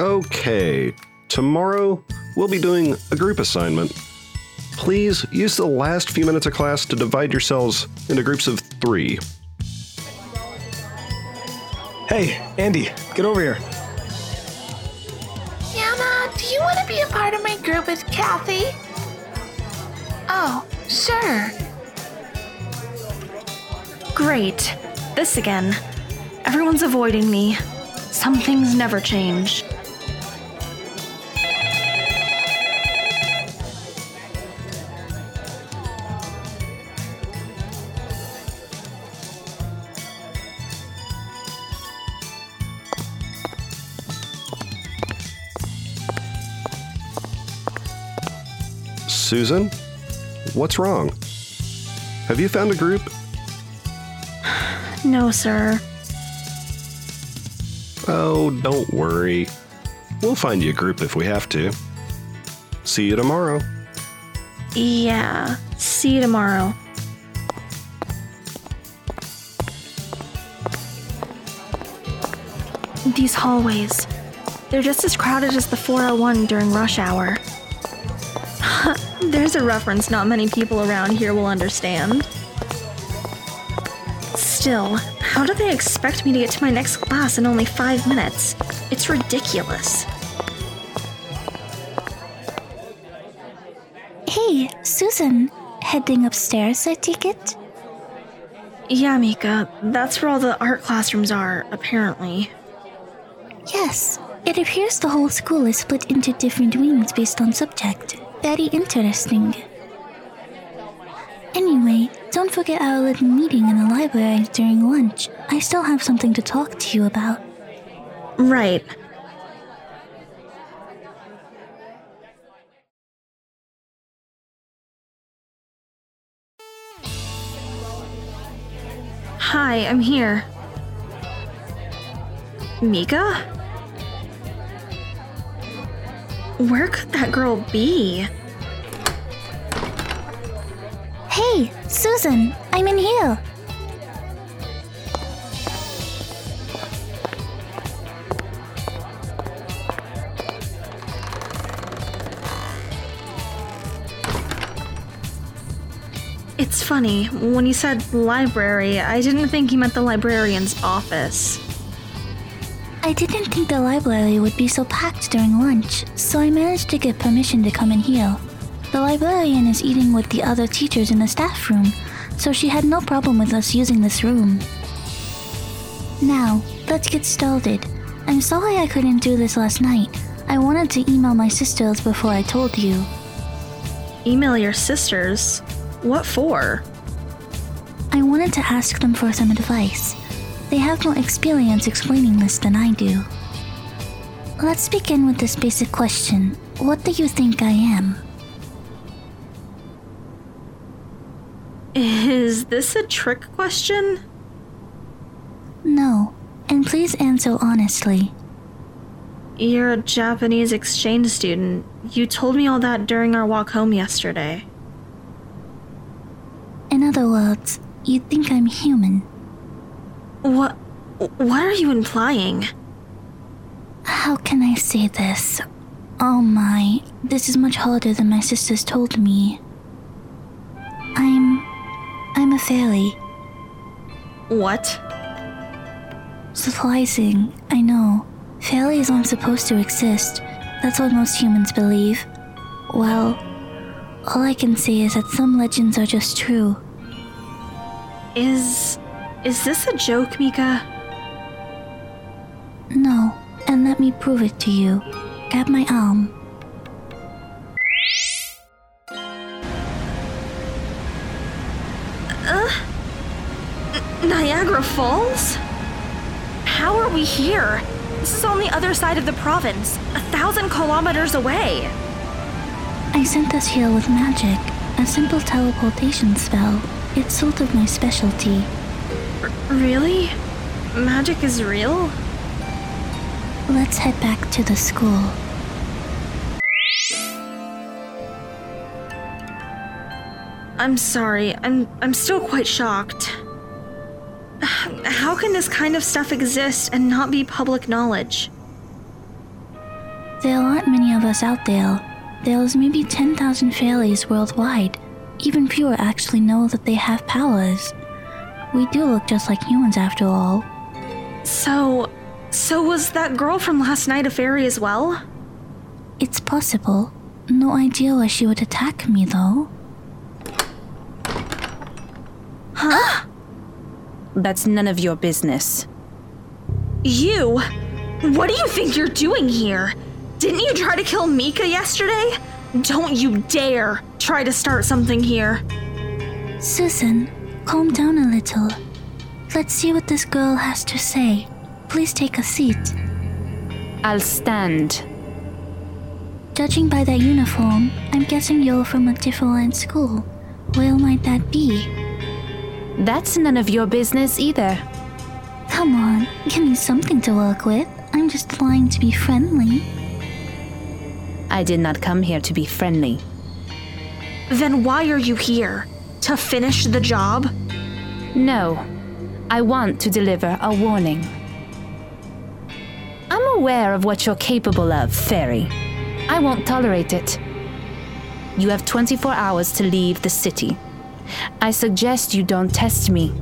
Okay, tomorrow we'll be doing a group assignment. Please use the last few minutes of class to divide yourselves into groups of three. Hey, Andy, get over here. Yana, do you want to be a part of my group with Kathy? Oh, sure. Great. This again. Everyone's avoiding me. Some things never change. Susan, what's wrong? Have you found a group? No, sir. Oh, don't worry. We'll find you a group if we have to. See you tomorrow. Yeah. See you tomorrow. These hallways. They're just as crowded as the 401 during rush hour. There's a reference not many people around here will understand. Still, how do they expect me to get to my next class in only five minutes? It's ridiculous. Hey, Susan. Heading upstairs, I take it? Yeah, Mika, that's where all the art classrooms are, apparently. Yes. It appears the whole school is split into different wings based on subject. Very interesting. Anyway, don't forget our little meeting in the library during lunch. I still have something to talk to you about. Right. Hi, I'm here. Mika? Where could that girl be? Hey, Susan, I'm in here. It's funny, when you said library, I didn't think you meant the librarian's office. I didn't think the library would be so packed during lunch, so I managed to get permission to come in here. The librarian is eating with the other teachers in the staff room, so she had no problem with us using this room. Now, let's get started. I'm sorry I couldn't do this last night. I wanted to email my sisters before I told you. Email your sisters? What for? I wanted to ask them for some advice. They have more experience explaining this than I do. Let's begin with this basic question What do you think I am? Is this a trick question? No, and please answer honestly. You're a Japanese exchange student. You told me all that during our walk home yesterday. In other words, you think I'm human. What what are you implying? How can I say this? Oh my, this is much harder than my sisters told me. I'm. I'm a fairy. What? Surprising, I know. Fairies aren't supposed to exist. That's what most humans believe. Well, all I can say is that some legends are just true. Is is this a joke, Mika? No, and let me prove it to you. Grab my arm. Uh, Niagara Falls? How are we here? This is on the other side of the province, a thousand kilometers away. I sent us here with magic, a simple teleportation spell. It's sort of my specialty. Really? Magic is real? Let's head back to the school. I'm sorry. I'm I'm still quite shocked. How can this kind of stuff exist and not be public knowledge? There aren't many of us out there. There's maybe 10,000 fairies worldwide. Even fewer actually know that they have powers. We do look just like humans after all. So. So was that girl from last night a fairy as well? It's possible. No idea why she would attack me though. Huh? That's none of your business. You? What do you think you're doing here? Didn't you try to kill Mika yesterday? Don't you dare try to start something here. Susan, calm down a little. Let's see what this girl has to say. Please take a seat. I'll stand. Judging by that uniform, I'm guessing you're from a different school. Where might that be? That's none of your business either. Come on, give me something to work with. I'm just trying to be friendly. I did not come here to be friendly. Then why are you here? To finish the job? No, I want to deliver a warning. I'm aware of what you're capable of, Fairy. I won't tolerate it. You have 24 hours to leave the city. I suggest you don't test me.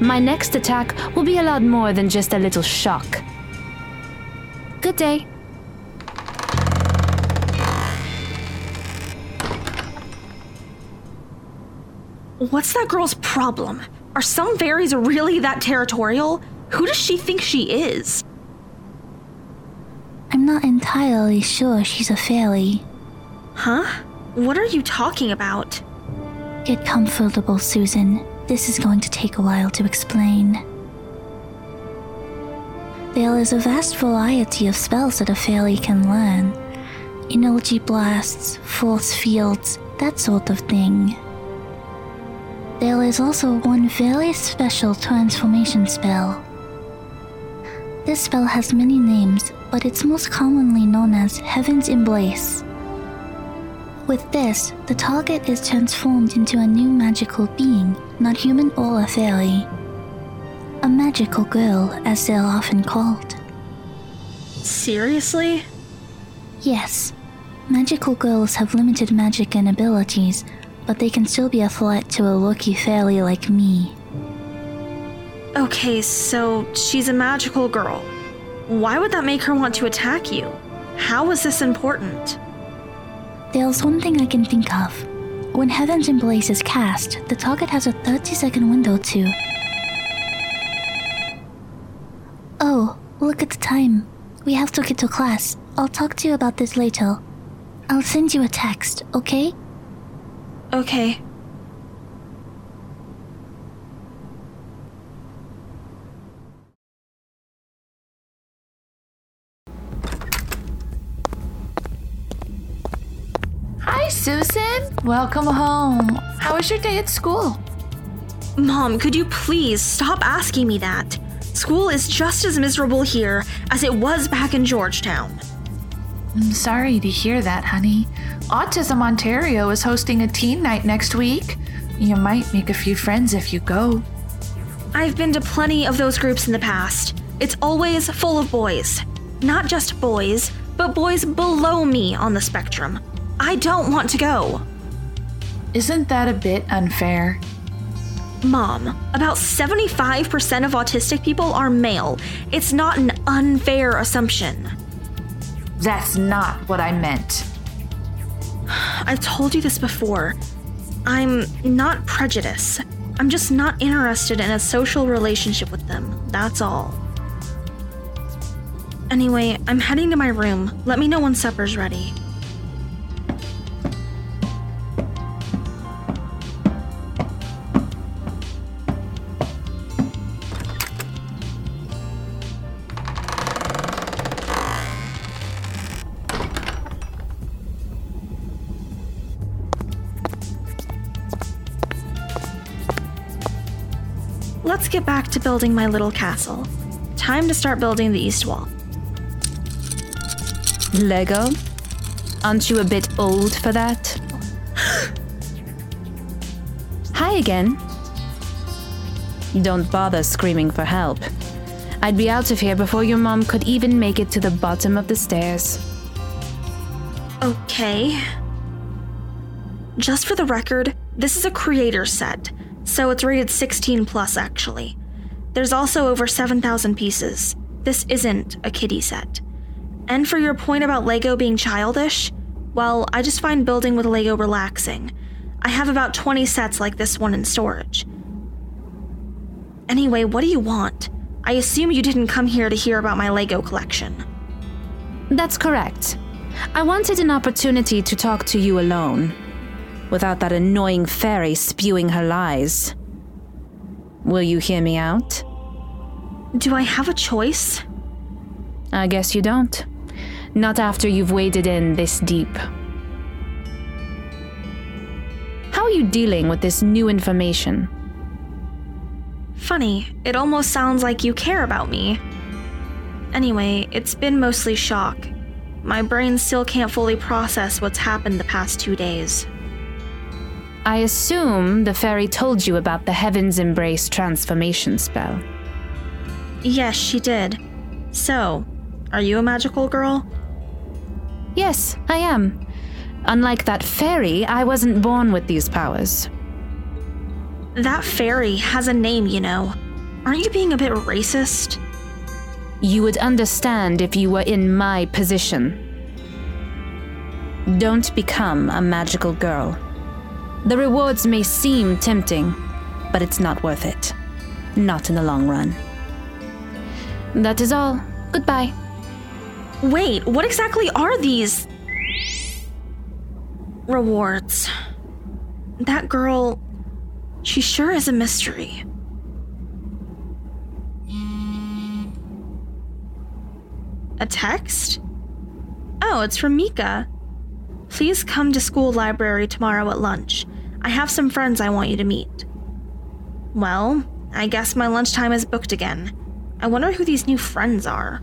My next attack will be a lot more than just a little shock. Good day. What's that girl's problem? Are some fairies really that territorial? Who does she think she is? I'm not entirely sure she's a fairy. Huh? What are you talking about? Get comfortable, Susan. This is going to take a while to explain. There is a vast variety of spells that a fairy can learn energy blasts, force fields, that sort of thing. There is also one very special transformation spell. This spell has many names, but it's most commonly known as Heaven's Embrace. With this, the target is transformed into a new magical being, not human or a fairy. A magical girl, as they're often called. Seriously? Yes, magical girls have limited magic and abilities, but they can still be a threat to a rookie fairy like me. Okay, so she's a magical girl. Why would that make her want to attack you? How is this important? There's one thing I can think of. When Heaven's Embrace is cast, the target has a 30 second window to. Oh, look at the time. We have to get to class. I'll talk to you about this later. I'll send you a text, okay? Okay. Hi, Susan. Welcome home. How was your day at school? Mom, could you please stop asking me that? School is just as miserable here as it was back in Georgetown. I'm sorry to hear that, honey. Autism Ontario is hosting a teen night next week. You might make a few friends if you go. I've been to plenty of those groups in the past. It's always full of boys. Not just boys, but boys below me on the spectrum. I don't want to go. Isn't that a bit unfair? Mom, about 75% of autistic people are male. It's not an unfair assumption. That's not what I meant. I've told you this before. I'm not prejudiced. I'm just not interested in a social relationship with them. That's all. Anyway, I'm heading to my room. Let me know when supper's ready. Get back to building my little castle. Time to start building the east wall. Lego? Aren't you a bit old for that? Hi again. Don't bother screaming for help. I'd be out of here before your mom could even make it to the bottom of the stairs. Okay. Just for the record, this is a creator set, so it's rated 16 plus actually. There's also over 7,000 pieces. This isn't a kiddie set. And for your point about Lego being childish, well, I just find building with Lego relaxing. I have about 20 sets like this one in storage. Anyway, what do you want? I assume you didn't come here to hear about my Lego collection. That's correct. I wanted an opportunity to talk to you alone, without that annoying fairy spewing her lies. Will you hear me out? Do I have a choice? I guess you don't. Not after you've waded in this deep. How are you dealing with this new information? Funny, it almost sounds like you care about me. Anyway, it's been mostly shock. My brain still can't fully process what's happened the past two days. I assume the fairy told you about the Heaven's Embrace transformation spell. Yes, she did. So, are you a magical girl? Yes, I am. Unlike that fairy, I wasn't born with these powers. That fairy has a name, you know. Aren't you being a bit racist? You would understand if you were in my position. Don't become a magical girl. The rewards may seem tempting, but it's not worth it. Not in the long run. That is all. Goodbye. Wait, what exactly are these rewards? That girl, she sure is a mystery. A text? Oh, it's from Mika. Please come to school library tomorrow at lunch. I have some friends I want you to meet. Well, I guess my lunchtime is booked again. I wonder who these new friends are.